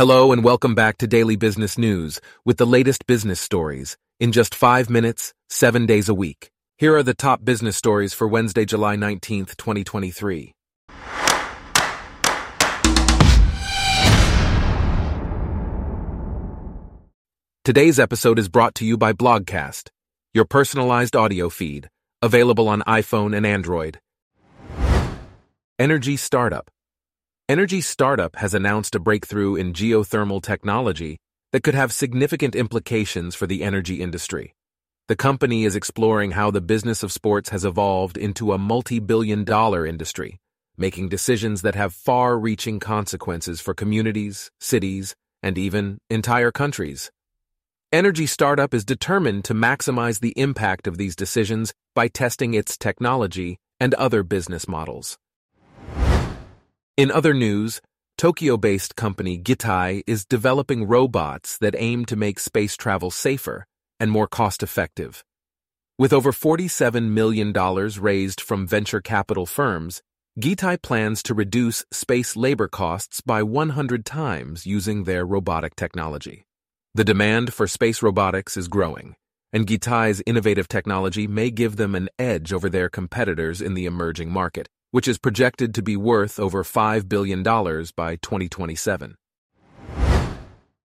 Hello and welcome back to Daily Business News with the latest business stories in just five minutes, seven days a week. Here are the top business stories for Wednesday, July 19th, 2023. Today's episode is brought to you by Blogcast, your personalized audio feed, available on iPhone and Android. Energy Startup Energy Startup has announced a breakthrough in geothermal technology that could have significant implications for the energy industry. The company is exploring how the business of sports has evolved into a multi billion dollar industry, making decisions that have far reaching consequences for communities, cities, and even entire countries. Energy Startup is determined to maximize the impact of these decisions by testing its technology and other business models. In other news, Tokyo-based company Gitai is developing robots that aim to make space travel safer and more cost-effective. With over $47 million raised from venture capital firms, Gitai plans to reduce space labor costs by 100 times using their robotic technology. The demand for space robotics is growing, and Gitai's innovative technology may give them an edge over their competitors in the emerging market, which is projected to be worth over $5 billion by 2027.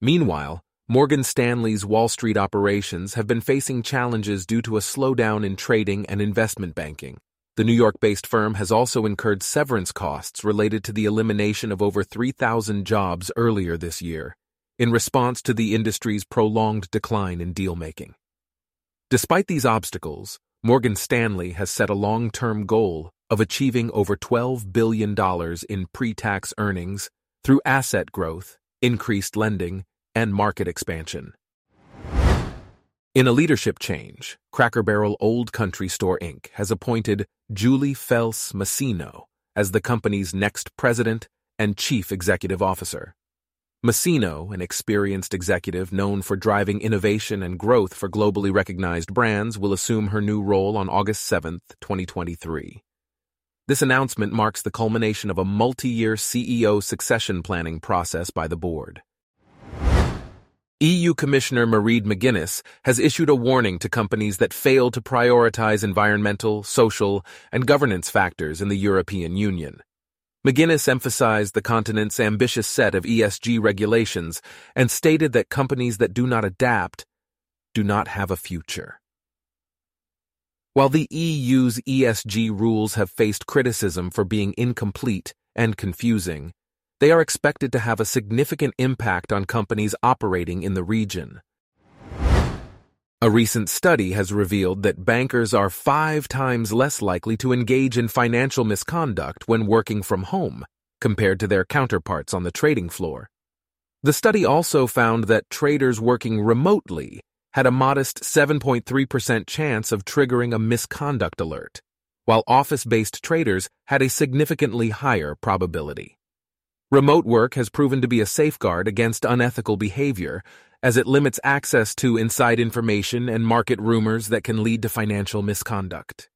Meanwhile, Morgan Stanley's Wall Street operations have been facing challenges due to a slowdown in trading and investment banking. The New York based firm has also incurred severance costs related to the elimination of over 3,000 jobs earlier this year, in response to the industry's prolonged decline in deal making. Despite these obstacles, Morgan Stanley has set a long term goal of achieving over $12 billion in pre tax earnings through asset growth, increased lending, and market expansion. In a leadership change, Cracker Barrel Old Country Store Inc. has appointed Julie Felss Masino as the company's next president and chief executive officer. Masino, an experienced executive known for driving innovation and growth for globally recognized brands, will assume her new role on August 7, 2023. This announcement marks the culmination of a multi-year CEO succession planning process by the board. EU Commissioner Mairead McGuinness has issued a warning to companies that fail to prioritize environmental, social, and governance factors in the European Union. McGuinness emphasized the continent's ambitious set of ESG regulations and stated that companies that do not adapt do not have a future. While the EU's ESG rules have faced criticism for being incomplete and confusing, they are expected to have a significant impact on companies operating in the region. A recent study has revealed that bankers are five times less likely to engage in financial misconduct when working from home compared to their counterparts on the trading floor. The study also found that traders working remotely had a modest 7.3% chance of triggering a misconduct alert, while office based traders had a significantly higher probability. Remote work has proven to be a safeguard against unethical behavior as it limits access to inside information and market rumors that can lead to financial misconduct.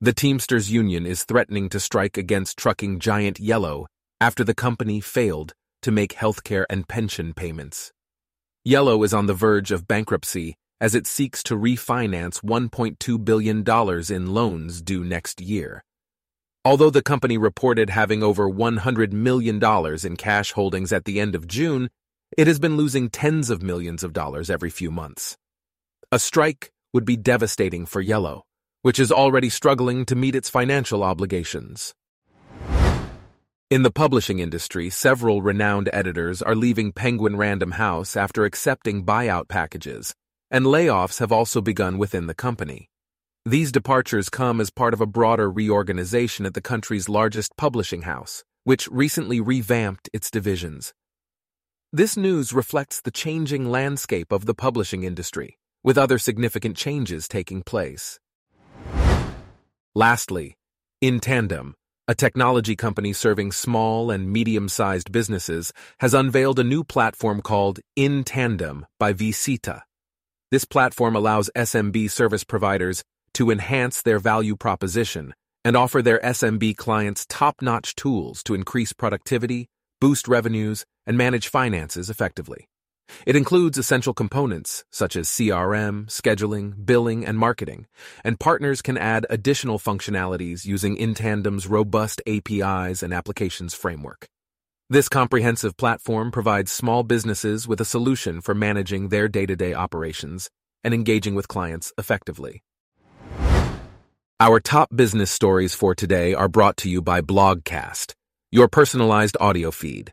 The Teamsters Union is threatening to strike against trucking giant Yellow after the company failed to make healthcare and pension payments. Yellow is on the verge of bankruptcy as it seeks to refinance $1.2 billion in loans due next year. Although the company reported having over $100 million in cash holdings at the end of June, it has been losing tens of millions of dollars every few months. A strike would be devastating for Yellow, which is already struggling to meet its financial obligations. In the publishing industry, several renowned editors are leaving Penguin Random House after accepting buyout packages, and layoffs have also begun within the company. These departures come as part of a broader reorganization at the country's largest publishing house, which recently revamped its divisions. This news reflects the changing landscape of the publishing industry, with other significant changes taking place. Lastly, InTandem, a technology company serving small and medium sized businesses, has unveiled a new platform called InTandem by vcita. This platform allows SMB service providers to enhance their value proposition and offer their SMB clients top notch tools to increase productivity, boost revenues, and manage finances effectively. It includes essential components such as CRM, scheduling, billing, and marketing, and partners can add additional functionalities using InTandem's robust APIs and applications framework. This comprehensive platform provides small businesses with a solution for managing their day-to-day operations and engaging with clients effectively. Our top business stories for today are brought to you by Blogcast, your personalized audio feed.